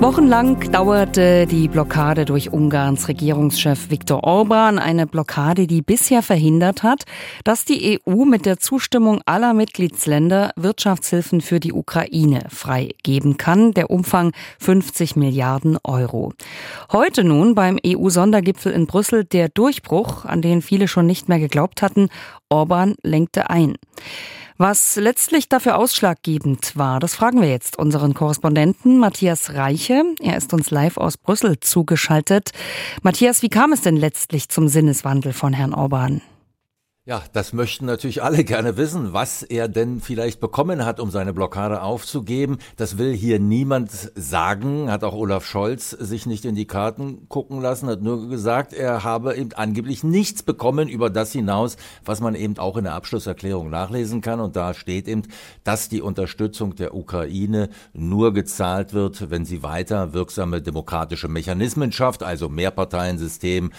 Wochenlang dauerte die Blockade durch Ungarns Regierungschef Viktor Orban, eine Blockade, die bisher verhindert hat, dass die EU mit der Zustimmung aller Mitgliedsländer Wirtschaftshilfen für die Ukraine freigeben kann, der Umfang 50 Milliarden Euro. Heute nun beim EU-Sondergipfel in Brüssel der Durchbruch, an den viele schon nicht mehr geglaubt hatten, Orban lenkte ein. Was letztlich dafür ausschlaggebend war, das fragen wir jetzt unseren Korrespondenten Matthias Reiche. Er ist uns live aus Brüssel zugeschaltet. Matthias, wie kam es denn letztlich zum Sinneswandel von Herrn Orban? Ja, das möchten natürlich alle gerne wissen, was er denn vielleicht bekommen hat, um seine Blockade aufzugeben. Das will hier niemand sagen, hat auch Olaf Scholz sich nicht in die Karten gucken lassen, hat nur gesagt, er habe eben angeblich nichts bekommen über das hinaus, was man eben auch in der Abschlusserklärung nachlesen kann. Und da steht eben, dass die Unterstützung der Ukraine nur gezahlt wird, wenn sie weiter wirksame demokratische Mechanismen schafft, also Mehrparteiensystem,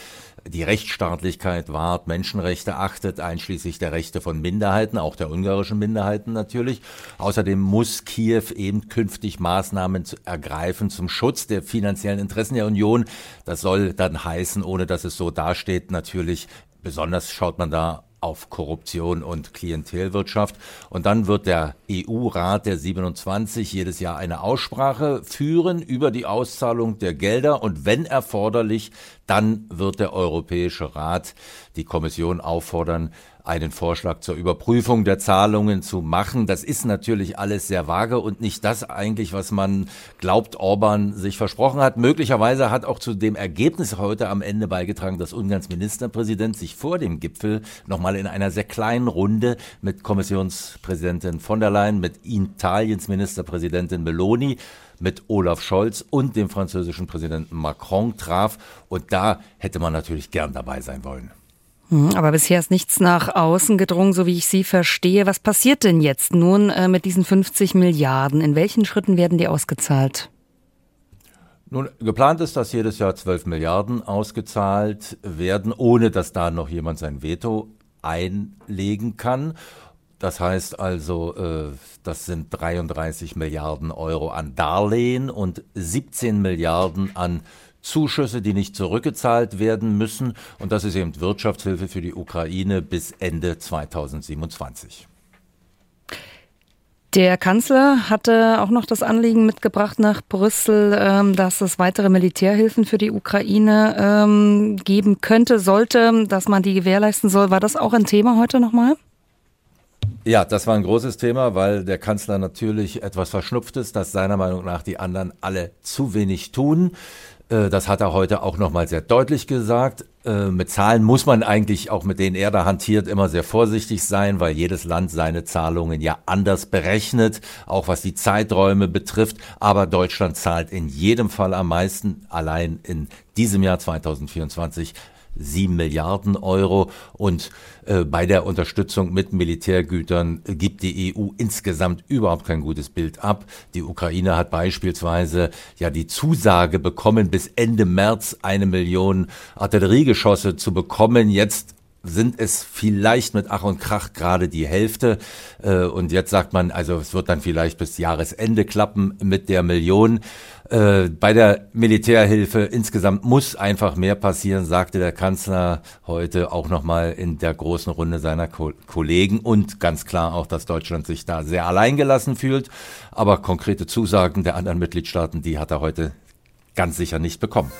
die Rechtsstaatlichkeit wahrt, Menschenrechte achtet, einschließlich der Rechte von Minderheiten, auch der ungarischen Minderheiten natürlich. Außerdem muss Kiew eben künftig Maßnahmen ergreifen zum Schutz der finanziellen Interessen der Union. Das soll dann heißen, ohne dass es so dasteht, natürlich Besonders schaut man da auf Korruption und Klientelwirtschaft. Und dann wird der EU-Rat der 27 jedes Jahr eine Aussprache führen über die Auszahlung der Gelder. Und wenn erforderlich, dann wird der Europäische Rat die Kommission auffordern, einen Vorschlag zur Überprüfung der Zahlungen zu machen. Das ist natürlich alles sehr vage und nicht das eigentlich, was man glaubt, Orban sich versprochen hat. Möglicherweise hat auch zu dem Ergebnis heute am Ende beigetragen, dass Ungarns Ministerpräsident sich vor dem Gipfel nochmal in einer sehr kleinen Runde mit Kommissionspräsidentin von der Leyen, mit Italiens Ministerpräsidentin Meloni, mit Olaf Scholz und dem französischen Präsidenten Macron traf. Und da hätte man natürlich gern dabei sein wollen. Hm, aber bisher ist nichts nach außen gedrungen, so wie ich Sie verstehe. Was passiert denn jetzt nun äh, mit diesen 50 Milliarden? In welchen Schritten werden die ausgezahlt? Nun, geplant ist, dass jedes Jahr 12 Milliarden ausgezahlt werden, ohne dass da noch jemand sein Veto einlegen kann. Das heißt also, äh, das sind 33 Milliarden Euro an Darlehen und 17 Milliarden an Zuschüsse, die nicht zurückgezahlt werden müssen. Und das ist eben Wirtschaftshilfe für die Ukraine bis Ende 2027. Der Kanzler hatte auch noch das Anliegen mitgebracht nach Brüssel, ähm, dass es weitere Militärhilfen für die Ukraine ähm, geben könnte, sollte, dass man die gewährleisten soll. War das auch ein Thema heute nochmal? Ja, das war ein großes Thema, weil der Kanzler natürlich etwas verschnupft ist, dass seiner Meinung nach die anderen alle zu wenig tun. Äh, das hat er heute auch nochmal sehr deutlich gesagt. Äh, mit Zahlen muss man eigentlich auch mit denen er da hantiert immer sehr vorsichtig sein, weil jedes Land seine Zahlungen ja anders berechnet, auch was die Zeiträume betrifft. Aber Deutschland zahlt in jedem Fall am meisten, allein in diesem Jahr 2024 sieben Milliarden Euro. Und äh, bei der Unterstützung mit Militärgütern gibt die EU insgesamt überhaupt kein gutes Bild ab. Die Ukraine hat beispielsweise ja die Zusage bekommen, bis Ende März eine Million Artilleriegeschosse zu bekommen. Jetzt sind es vielleicht mit Ach und Krach gerade die Hälfte. Äh, und jetzt sagt man, also es wird dann vielleicht bis Jahresende klappen mit der Million. Äh, bei der Militärhilfe insgesamt muss einfach mehr passieren, sagte der Kanzler heute auch nochmal in der großen Runde seiner Ko Kollegen und ganz klar auch, dass Deutschland sich da sehr alleingelassen fühlt. Aber konkrete Zusagen der anderen Mitgliedstaaten, die hat er heute ganz sicher nicht bekommen.